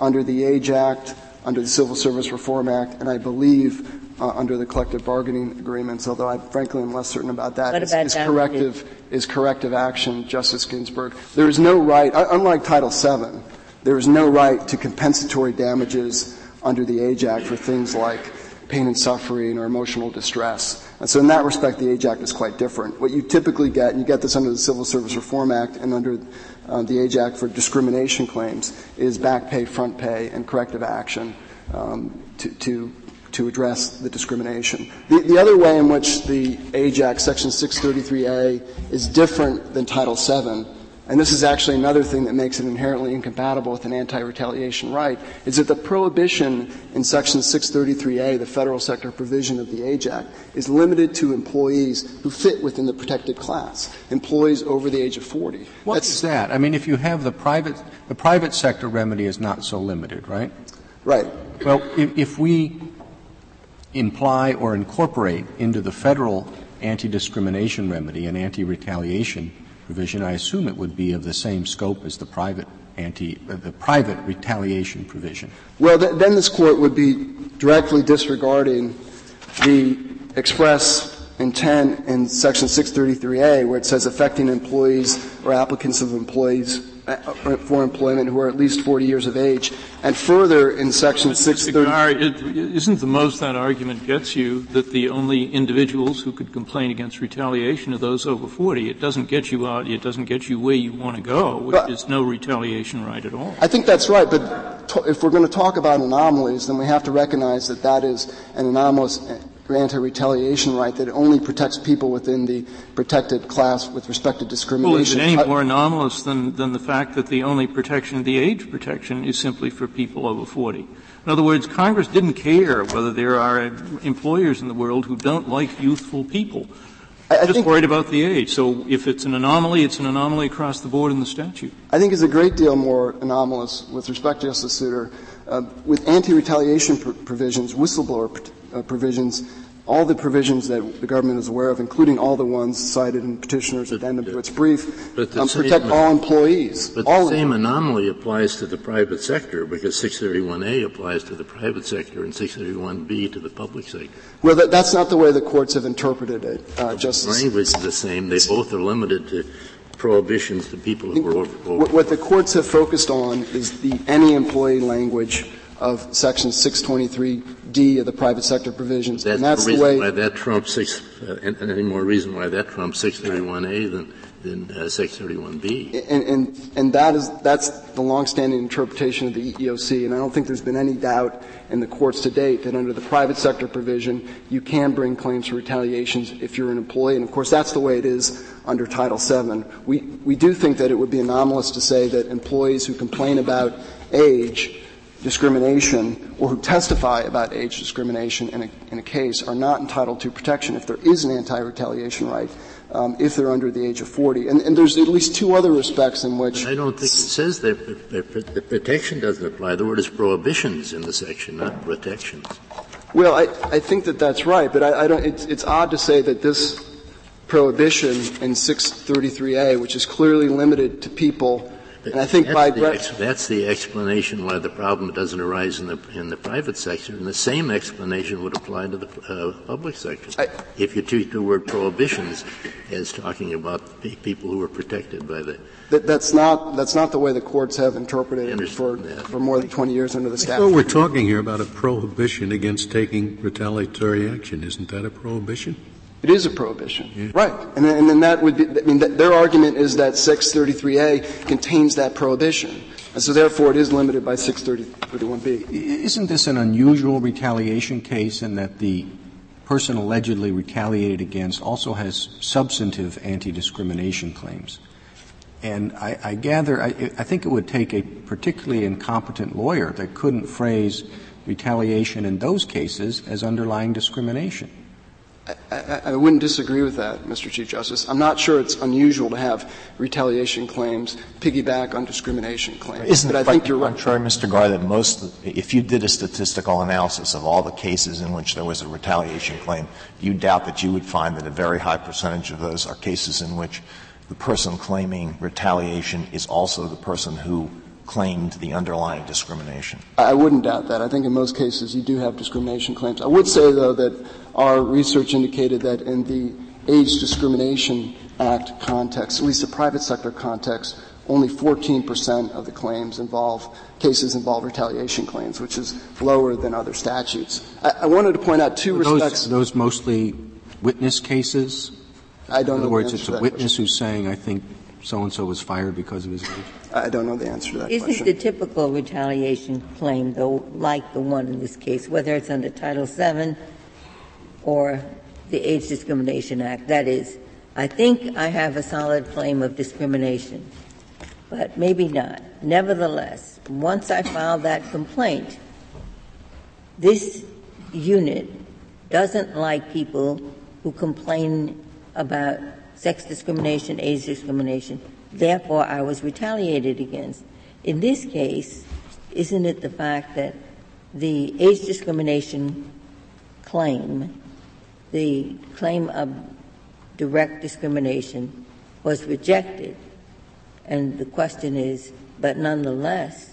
under the Age Act, under the Civil Service Reform Act, and I believe uh, under the collective bargaining agreements, although I frankly am less certain about that, is, is corrective, is corrective action, Justice Ginsburg. There is no right, unlike Title VII, there is no right to compensatory damages under the Age Act for things like pain and suffering or emotional distress. And so in that respect, the Age Act is quite different. What you typically get, and you get this under the Civil Service Reform Act and under uh, the Age Act for discrimination claims, is back pay, front pay, and corrective action um, to, to, to address the discrimination. The, the other way in which the Age Act, Section 633A, is different than Title VII and this is actually another thing that makes it inherently incompatible with an anti-retaliation right, is that the prohibition in Section 633A, the federal sector provision of the Age Act, is limited to employees who fit within the protected class, employees over the age of 40. What's That's, that? I mean, if you have the private, the private sector remedy is not so limited, right? Right. Well, if, if we imply or incorporate into the federal anti-discrimination remedy and anti-retaliation provision, I assume it would be of the same scope as the private anti, uh, the private retaliation provision. Well, th- then this court would be directly disregarding the express intent in section 633A where it says affecting employees or applicants of employees Uh, for employment who are at least 40 years of age. And further, in Section 630, isn't the most that argument gets you that the only individuals who could complain against retaliation are those over 40? It doesn't get you out. It doesn't get you where you want to go, which but, is no retaliation right at all. I think that's right. But to, if we're going to talk about anomalies, then we have to recognize that that is an anomalous anti-retaliation right that only protects people within the protected class with respect to discrimination. Well, is it any more anomalous than, than the fact that the only protection, the age protection, is simply for people over 40? In other words, Congress didn't care whether there are employers in the world who don't like youthful people. I, just worried about the age. So if it's an anomaly, it's an anomaly across the board in the statute. I think it's a great deal more anomalous with respect to Justice Souter. Uh, with anti-retaliation pr- provisions, whistleblower pr- uh, provisions, all the provisions that the government is aware of, including all the ones cited in petitioner's but, addendum to its brief, um, protect all employees. But all the same anomaly applies to the private sector because 631A applies to the private sector and 631B to the public sector. Well, that, that's not the way the courts have interpreted it, uh, Justice. The language is the same. They both are limited to prohibitions to people who are over. over. What the courts have focused on is the any employee language of Section 623D of the private sector provisions. That's and that's the, the way. Why that trumps six, uh, any more reason why that trumps 631A than than uh, 631B. And, and, and that is, that's the longstanding interpretation of the EEOC, and I don't think there's been any doubt in the courts to date that under the private sector provision, you can bring claims for retaliations if you're an employee, and of course that's the way it is under Title VII. We, we do think that it would be anomalous to say that employees who complain about age discrimination or who testify about age discrimination in a, in a case are not entitled to protection if there is an anti-retaliation right um, if they're under the age of 40. And, and, there's at least two other respects in which. I don't think it says that the protection doesn't apply. The word is prohibitions in the section, not protections. Well, I, I think that that's right, but I, I don't, it's, it's odd to say that this prohibition in 633A, which is clearly limited to people and I think that's by the ex- that's the explanation why the problem doesn't arise in the in the private sector, and the same explanation would apply to the uh, public sector. I, if you treat the word prohibitions as talking about people who are protected by the that, that's not that's not the way the courts have interpreted it for for more than 20 years under the statute. So we're talking here about a prohibition against taking retaliatory action. Isn't that a prohibition? It is a prohibition. Yeah. Right. And then, and then, that would be, I mean, their argument is that 633A contains that prohibition. And so therefore it is limited by 631B. Isn't this an unusual retaliation case in that the person allegedly retaliated against also has substantive anti-discrimination claims? And I, I gather, I, I think it would take a particularly incompetent lawyer that couldn't phrase retaliation in those cases as underlying discrimination. I, I, wouldn't disagree with that, Mr. Chief Justice. I'm not sure it's unusual to have retaliation claims piggyback on discrimination claims. Isn't but it I think you're right. Contrary, Mr. Garre, that most, if you did a statistical analysis of all the cases in which there was a retaliation claim, you doubt that you would find that a very high percentage of those are cases in which the person claiming retaliation is also the person who claimed the underlying discrimination. I wouldn't doubt that. I think in most cases you do have discrimination claims. I would say, though, that our research indicated that in the Age Discrimination Act context, at least the private sector context, only 14% of the claims involve cases involve retaliation claims, which is lower than other statutes. I, I wanted to point out two those, respects. Those mostly witness cases. I don't In other words, it's a witness question. who's saying, "I think so and so was fired because of his age." I don't know the answer to that Isn't question. the typical retaliation claim, though, like the one in this case, whether it's under Title VII or the Age Discrimination Act. That is, I think I have a solid claim of discrimination, but maybe not. Nevertheless, once I file that complaint, this unit doesn't like people who complain about sex discrimination, age discrimination. Therefore, I was retaliated against. In this case, isn't it the fact that the age discrimination claim the claim of direct discrimination was rejected. And the question is, but nonetheless,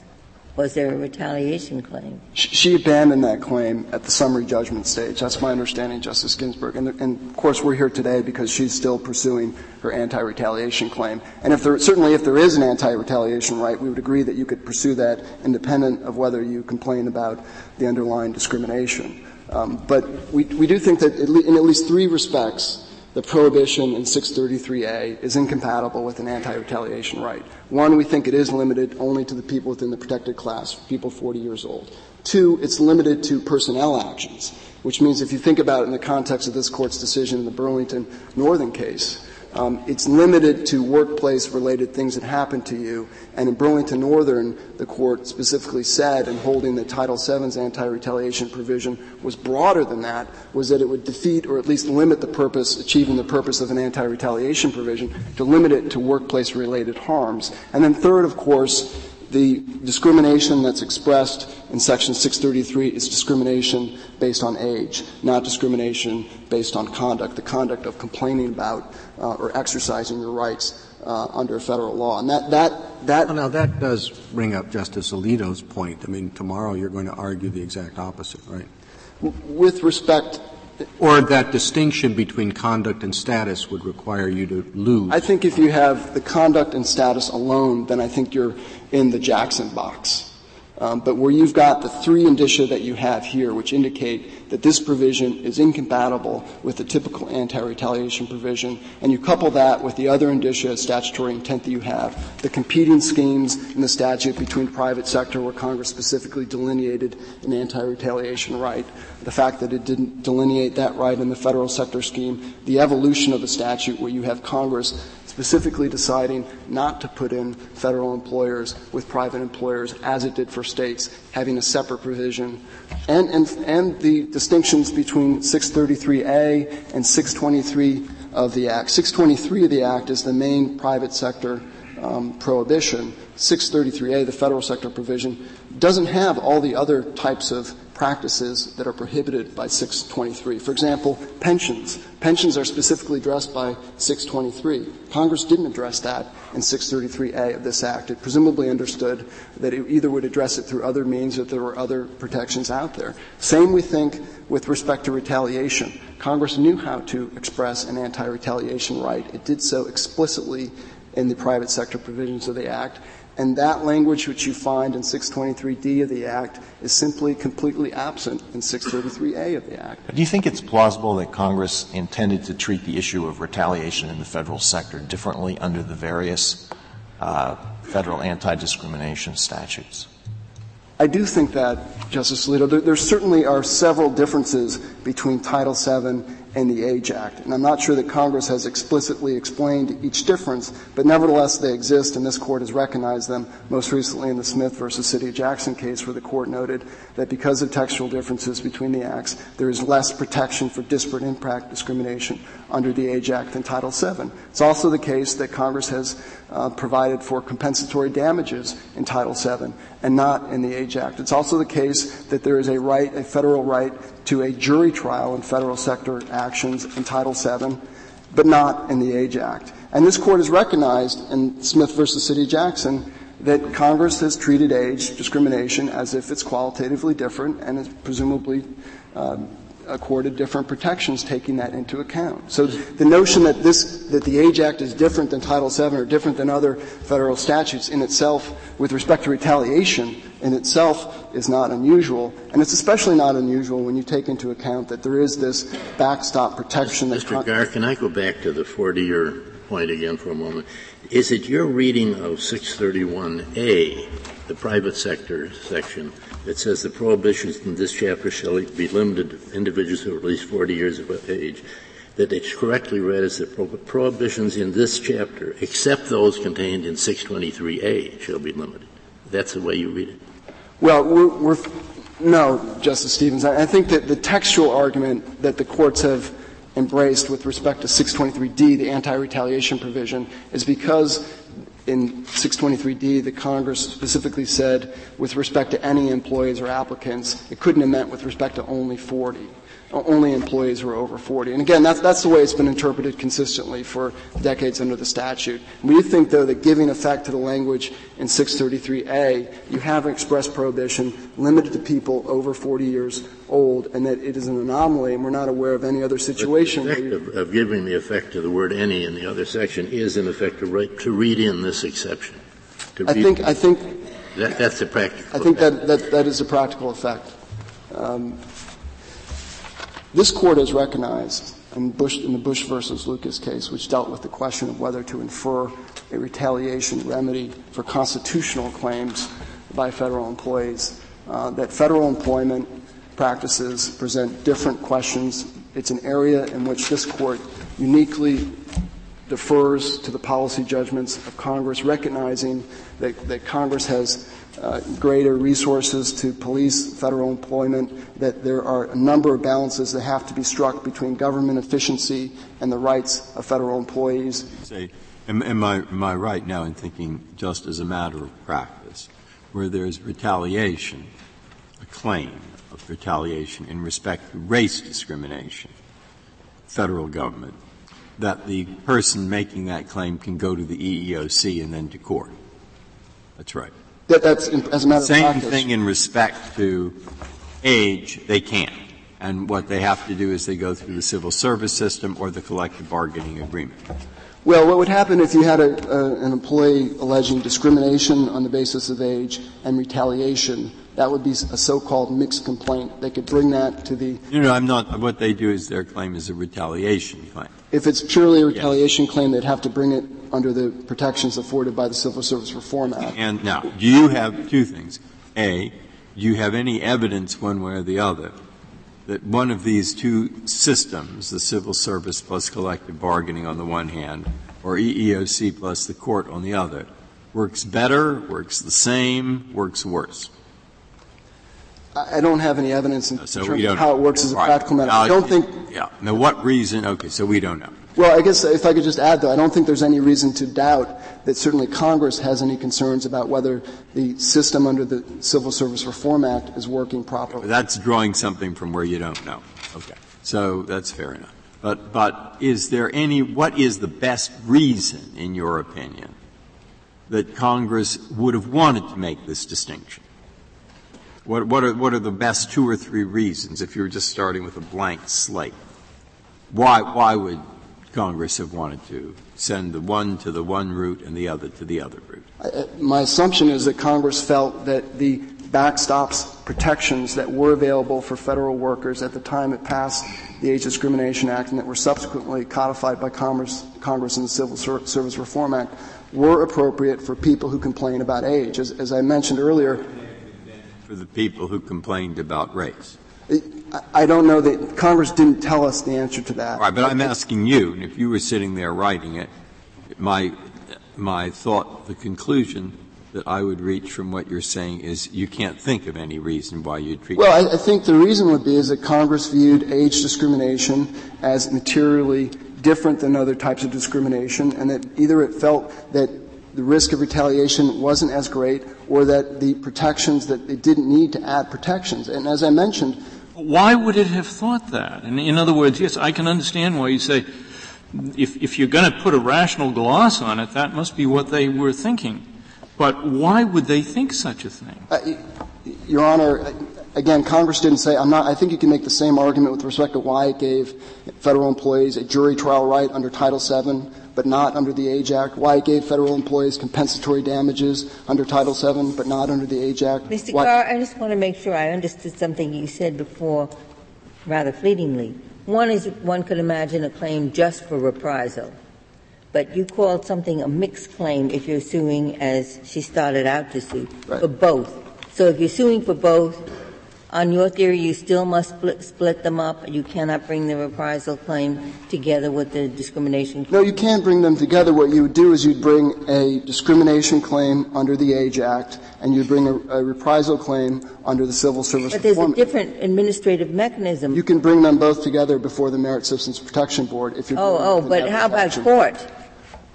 was there a retaliation claim? She abandoned that claim at the summary judgment stage. That's my understanding, Justice Ginsburg. And, and of course, we're here today because she's still pursuing her anti-retaliation claim. And if there, certainly if there is an anti-retaliation right, we would agree that you could pursue that independent of whether you complain about the underlying discrimination. Um, but we, we do think that in at least three respects, the prohibition in 633A is incompatible with an anti-retaliation right. One, we think it is limited only to the people within the protected class, people 40 years old. Two, it's limited to personnel actions, which means if you think about it in the context of this court's decision in the Burlington Northern case, um, it's limited to workplace-related things that happen to you. And in Burlington Northern, the court specifically said, in holding that Title VII's anti-retaliation provision was broader than that, was that it would defeat or at least limit the purpose, achieving the purpose of an anti-retaliation provision, to limit it to workplace-related harms. And then third, of course, the discrimination that's expressed in Section 633 is discrimination based on age, not discrimination based on conduct, the conduct of complaining about uh, or exercising your rights uh, under federal law. And that, that, that. Well, now that does bring up Justice Alito's point. I mean, tomorrow you're going to argue the exact opposite, right? With respect or that distinction between conduct and status would require you to lose. I think if you have the conduct and status alone, then I think you're in the Jackson box. Um, but where you've got the three indicia that you have here, which indicate that this provision is incompatible with the typical anti-retaliation provision, and you couple that with the other indicia of statutory intent that you have, the competing schemes in the statute between private sector where Congress specifically delineated an anti-retaliation right, the fact that it didn't delineate that right in the federal sector scheme, the evolution of the statute where you have Congress specifically deciding not to put in federal employers with private employers as it did for states, having a separate provision, and, and, and the distinctions between 633A and 623 of the Act. 623 of the Act is the main private sector um, prohibition. 633A, the federal sector provision, doesn't have all the other types of practices that are prohibited by 623. For example, pensions. Pensions are specifically addressed by 623. Congress didn't address that in 633A of this Act. It presumably understood that it either would address it through other means or there were other protections out there. Same, we think, with respect to retaliation. Congress knew how to express an anti-retaliation right. It did so explicitly in the private sector provisions of the Act. And that language which you find in 623D of the Act is simply completely absent in 633A of the Act. Do you think it's plausible that Congress intended to treat the issue of retaliation in the federal sector differently under the various uh, federal anti-discrimination statutes? I do think that, Justice Alito. There, there certainly are several differences between Title VII and the Age Act. And I'm not sure that Congress has explicitly explained each difference, but nevertheless they exist and this Court has recognized them, most recently in the Smith versus City of Jackson case where the Court noted that because of textual differences between the acts, there is less protection for disparate impact discrimination under the Age Act than Title VII. It's also the case that Congress has uh, provided for compensatory damages in Title VII and not in the Age Act. It's also the case that there is a right, a federal right to a jury trial in federal sector actions in Title VII, but not in the Age Act. And this court has recognized in Smith versus City Jackson that Congress has treated age discrimination as if it's qualitatively different and is presumably um, accorded different protections taking that into account. So the notion that this, that the Age Act is different than Title VII or different than other federal statutes in itself with respect to retaliation in itself is not unusual. And it's especially not unusual when you take into account that there is this backstop protection Mr. Con- Garre, can I go back to the 40 year point again for a moment? Is it your reading of 631A, the private sector section, that says the prohibitions in this chapter shall be limited to individuals who are at least 40 years of age, that it's correctly read as the prohibitions in this chapter, except those contained in 623A, shall be limited. That's the way you read it. Well, we're, we're no, Justice Stevens. I, I think that the textual argument that the courts have embraced with respect to 623D, the anti-retaliation provision, is because in 623D, the Congress specifically said with respect to any employees or applicants, it couldn't have meant with respect to only 40 only employees who are over 40. And again, that's, that's the way it's been interpreted consistently for decades under the statute. We think, though, that giving effect to the language in 633A, you have an express prohibition limited to people over 40 years old, and that it is an anomaly, and we're not aware of any other situation. But the effect of, of, giving the effect to the word any in the other section is, in effect, to, to read in this exception. I think, I think that, that's a practical. I think that, that that is a practical effect. Um, this court has recognized in, Bush, in the Bush versus Lucas case, which dealt with the question of whether to infer a retaliation remedy for constitutional claims by federal employees, uh, that federal employment practices present different questions. It's an area in which this court uniquely defers to the policy judgments of Congress, recognizing that, that Congress has uh, greater resources to police federal employment, that there are a number of balances that have to be struck between government efficiency and the rights of federal employees. Say, am, am, I, am I right now in thinking just as a matter of practice, where there's retaliation, a claim of retaliation in respect to race discrimination, federal government, that the person making that claim can go to the EEOC and then to court? That's right. That, that's as a matter Same of practice. thing in respect to age, they can't. And what they have to do is they go through the civil service system or the collective bargaining agreement. Well, what would happen if you had a, a, an employee alleging discrimination on the basis of age and retaliation? That would be a so-called mixed complaint. They could bring that to the. No, no, I'm not. What they do is their claim is a retaliation claim. If it's purely a retaliation yes. claim, they'd have to bring it under the protections afforded by the Civil Service Reform Act. And now, do you have two things? A, do you have any evidence one way or the other that one of these two systems, the civil service plus collective bargaining on the one hand, or EEOC plus the court on the other, works better, works the same, works worse? I don't have any evidence in so terms of how it works as a right. practical matter. I don't think. Yeah. Now, what reason? Okay, so we don't know. Well, I guess if I could just add, though, I don't think there's any reason to doubt that certainly Congress has any concerns about whether the system under the Civil Service Reform Act is working properly. That's drawing something from where you don't know. Okay. So that's fair enough. But, but is there any, what is the best reason, in your opinion, that Congress would have wanted to make this distinction? What, what, are, what are the best two or three reasons if you were just starting with a blank slate? Why, why would Congress have wanted to send the one to the one route and the other to the other route? Uh, my assumption is that Congress felt that the backstops protections that were available for federal workers at the time it passed the Age Discrimination Act and that were subsequently codified by Congress, Congress in the Civil Service Reform Act were appropriate for people who complain about age. As, as I mentioned earlier, for the people who complained about race. I don't know that Congress didn't tell us the answer to that. All right, but I'm asking you, and if you were sitting there writing it, my my thought, the conclusion that I would reach from what you're saying is you can't think of any reason why you'd treat. Well, I, I think the reason would be is that Congress viewed age discrimination as materially different than other types of discrimination, and that either it felt that the risk of retaliation wasn't as great, or that the protections that it didn't need to add protections. And as I mentioned, why would it have thought that? And in other words, yes, I can understand why you say if, if you're going to put a rational gloss on it, that must be what they were thinking. But why would they think such a thing? Uh, Your Honor, again, Congress didn't say, I'm not, I think you can make the same argument with respect to why it gave federal employees a jury trial right under Title VII, but not under the Age Act, why it gave federal employees compensatory damages under Title VII, but not under the Age Act. Mr. Garre, I just want to make sure I understood something you said before rather fleetingly. One is one could imagine a claim just for reprisal, but you called something a mixed claim if you're suing as she started out to sue right. for both. So if you're suing for both, on your theory, you still must split, split, them up. You cannot bring the reprisal claim together with the discrimination claim. No, you can't bring them together. What you would do is you'd bring a discrimination claim under the Age Act, and you'd bring a, a reprisal claim under the Civil Service But there's a different administrative mechanism. You can bring them both together before the Merit Systems Protection Board if you're. Oh, oh, but how about court?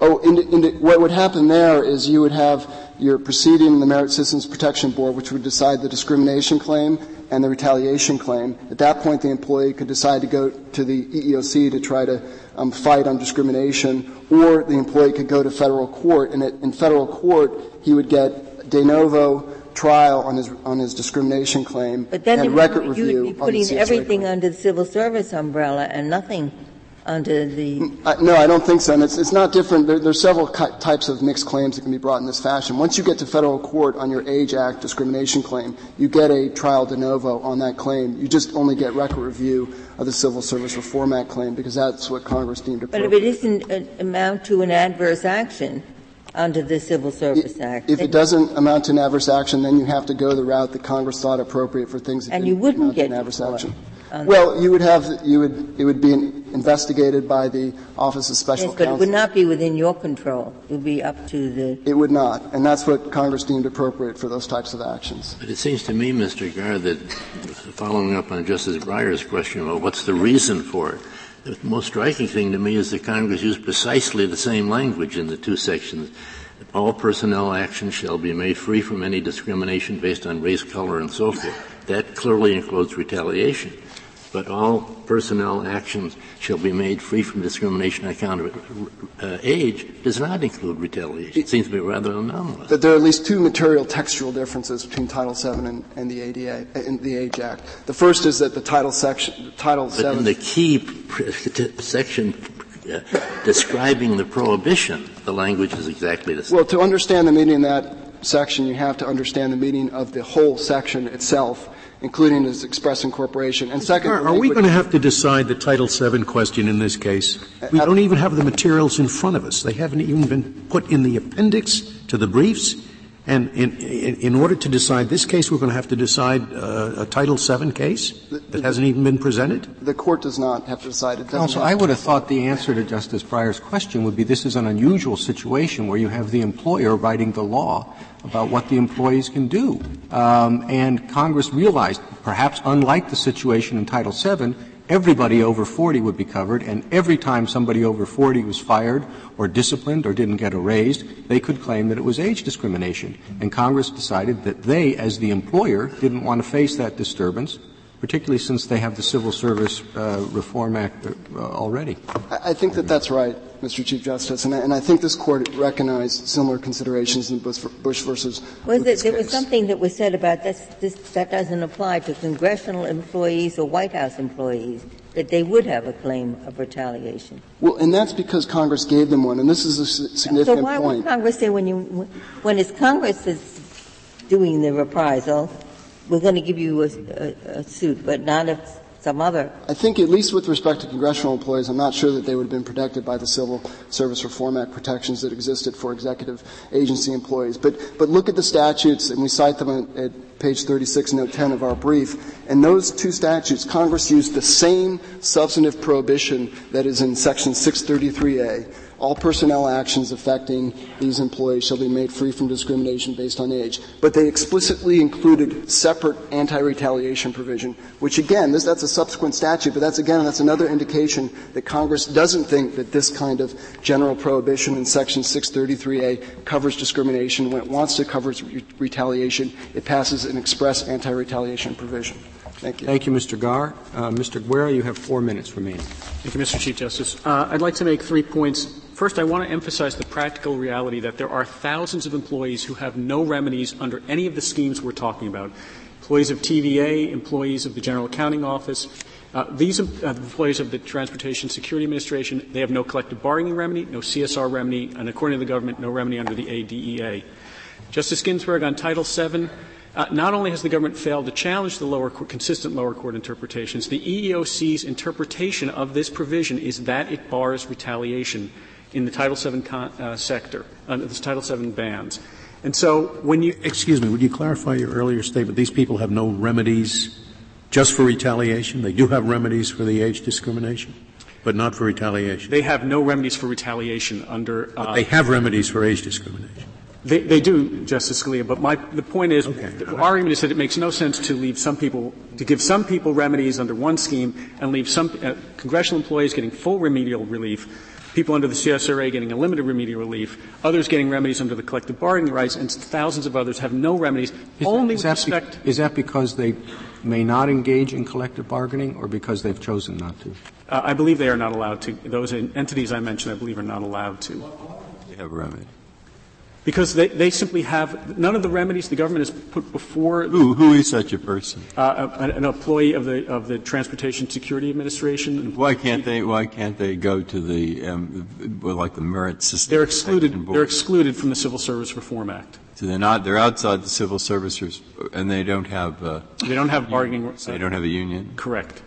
Oh, in the, in the, what would happen there is you would have your proceeding in the Merit Systems Protection Board, which would decide the discrimination claim, and the retaliation claim. At that point, the employee could decide to go to the EEOC to try to um, fight on discrimination, or the employee could go to federal court. And in federal court, he would get de novo trial on his on his discrimination claim but then and record you review. You'd be putting everything under the civil service umbrella and nothing under the. Uh, no, I don't think so. And it's, it's not different. There, there's several types of mixed claims that can be brought in this fashion. Once you get to federal court on your Age Act discrimination claim, you get a trial de novo on that claim. You just only get record review of the Civil Service Reform Act claim because that's what Congress deemed appropriate. But if it isn't uh, amount to an adverse action, under the Civil Service Act. If it doesn't amount to an adverse action, then you have to go the route that Congress thought appropriate for things that and you wouldn't amount get to an adverse action. Um, well, you would have you would it would be investigated by the Office of Special yes, but Counsel. it would not be within your control. It would be up to the. It would not, and that's what Congress deemed appropriate for those types of actions. But it seems to me, Mr. Garre, that following up on Justice Breyer's question about what's the reason for it, the most striking thing to me is that Congress used precisely the same language in the two sections. All personnel actions shall be made free from any discrimination based on race, color, and so forth. That clearly includes retaliation but all personnel actions shall be made free from discrimination on account of uh, age does not include retaliation. It seems to be rather anomalous. That there are at least two material textual differences between Title VII and, and the ADA and the Age Act. The first is that the Title section, Title but VII. in the key section uh, describing the prohibition, the language is exactly the same. Well, to understand the meaning of that section, you have to understand the meaning of the whole section itself including its express incorporation. And second, are, are we going to have to decide the Title VII question in this case? We uh, uh, don't even have the materials in front of us. They haven't even been put in the appendix to the briefs. And in, in, in order to decide this case, we're going to have to decide uh, a Title VII case that hasn't even been presented? The court does not have to decide it. Also, I would have thought the answer to Justice Breyer's question would be this is an unusual situation where you have the employer writing the law about what the employees can do. Um, and Congress realized, perhaps unlike the situation in Title VII, everybody over 40 would be covered, and every time somebody over 40 was fired or disciplined or didn't get a raise, they could claim that it was age discrimination. And Congress decided that they, as the employer, didn't want to face that disturbance, particularly since they have the Civil Service uh, Reform Act uh, already. I think that that's right. Mr. Chief Justice, and I, and I, think this court recognized similar considerations in Bush, Bush versus. Was it, there was something that was said about this, this, that doesn't apply to congressional employees or White House employees that they would have a claim of retaliation. Well, and that's because Congress gave them one, and this is a significant point. so why point. would Congress say when you when it's Congress that's doing the reprisal, we're going to give you a, a, a suit, but not if some other. I think, at least with respect to congressional employees, I'm not sure that they would have been protected by the Civil Service Reform Act protections that existed for executive agency employees. But, but look at the statutes, and we cite them at, at page 36, note 10 of our brief. And those two statutes, Congress used the same substantive prohibition that is in section 633A all personnel actions affecting these employees shall be made free from discrimination based on age. But they explicitly included separate anti-retaliation provision, which again, this, that's a subsequent statute, but that's again, that's another indication that Congress doesn't think that this kind of general prohibition in section 633A covers discrimination. When it wants to cover re- retaliation, it passes an express anti-retaliation provision. Thank you. Thank you, Mr. Garre. Uh, Mr. Guerra, you have four minutes remaining. Thank you, Mr. Chief Justice. Uh, I'd like to make three points First, I want to emphasize the practical reality that there are thousands of employees who have no remedies under any of the schemes we're talking about. Employees of TVA, employees of the General Accounting Office, uh, these uh, employees of the Transportation Security Administration, they have no collective bargaining remedy, no CSR remedy, and according to the government, no remedy under the ADEA. Justice Ginsburg on Title VII, uh, not only has the government failed to challenge the lower court, consistent lower court interpretations, the EEOC's interpretation of this provision is that it bars retaliation in the Title VII con- uh, sector, uh, the Title VII bans. And so when you excuse me, would you clarify your earlier statement? These people have no remedies just for retaliation. They do have remedies for the age discrimination, but not for retaliation. They have no remedies for retaliation under. Uh, but they have remedies for age discrimination. They, they do, Justice Scalia. But my the point is, okay. the argument is that it makes no sense to leave some people to give some people remedies under one scheme and leave some uh, congressional employees getting full remedial relief people under the CSRA getting a limited remedial relief, others getting remedies under the collective bargaining rights, and thousands of others have no remedies. Is only that, is with respect. Be, is that because they may not engage in collective bargaining, or because they've chosen not to? Uh, I believe they are not allowed to. Those entities I mentioned, I believe, are not allowed to. They have a remedy because they, they simply have none of the remedies the government has put before. Who, who is such a person? Uh, an employee of the of the Transportation Security Administration. Why can't they? Why can't they go to the um, like the merit system? They're excluded. They're excluded from the Civil Service Reform Act. So they're not. They're outside the civil service, and they don't have. Uh, they don't have bargaining. They don't have a union. Correct.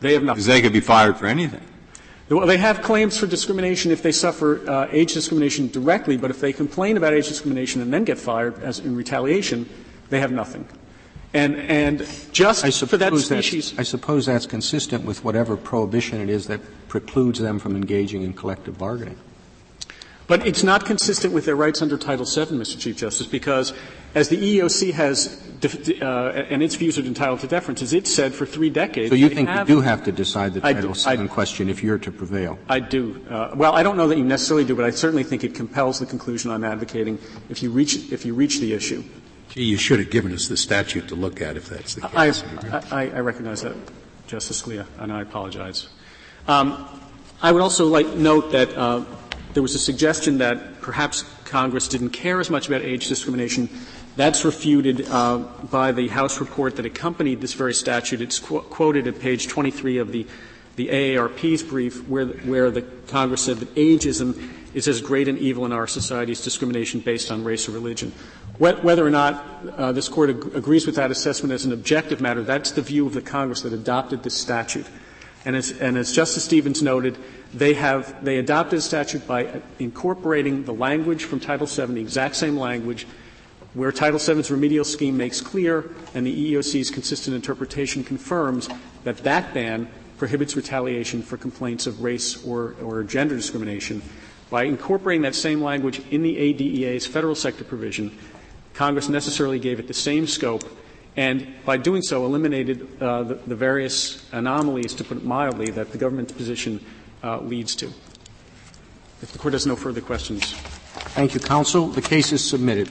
They have nothing. Because they could be fired for anything. Well, they have claims for discrimination if they suffer uh, age discrimination directly, but if they complain about age discrimination and then get fired as in retaliation, they have nothing. And, and just for that species. I suppose that's consistent with whatever prohibition it is that precludes them from engaging in collective bargaining. But it's not consistent with their rights under Title VII, Mr. Chief Justice, because as the EEOC has, uh, and its views are entitled to deference, as it said for three decades. So you think you do have to decide the Title VII I, question if you're to prevail? I do. Uh, well, I don't know that you necessarily do, but I certainly think it compels the conclusion I'm advocating if you reach, if you reach the issue. Gee, you should have given us the statute to look at if that's the case. I, I, I recognize that, Justice Scalia, and I apologize. Um, I would also like to note that uh, there was a suggestion that perhaps Congress didn't care as much about age discrimination. That's refuted uh, by the House report that accompanied this very statute. It's qu- quoted at page 23 of the, the AARP's brief, where, where the Congress said that ageism is as great an evil in our society as discrimination based on race or religion. Whether or not uh, this Court ag- agrees with that assessment as an objective matter, that's the view of the Congress that adopted this statute. And as, and as Justice Stevens noted, they have they adopted a statute by incorporating the language from Title VII, the exact same language, where Title VII's remedial scheme makes clear, and the EEOC's consistent interpretation confirms that that ban prohibits retaliation for complaints of race or, or gender discrimination. By incorporating that same language in the ADEA's federal sector provision, Congress necessarily gave it the same scope and by doing so eliminated uh, the, the, various anomalies, to put it mildly, that the government's position uh, leads to. If the court has no further questions. Thank you, counsel. The case is submitted.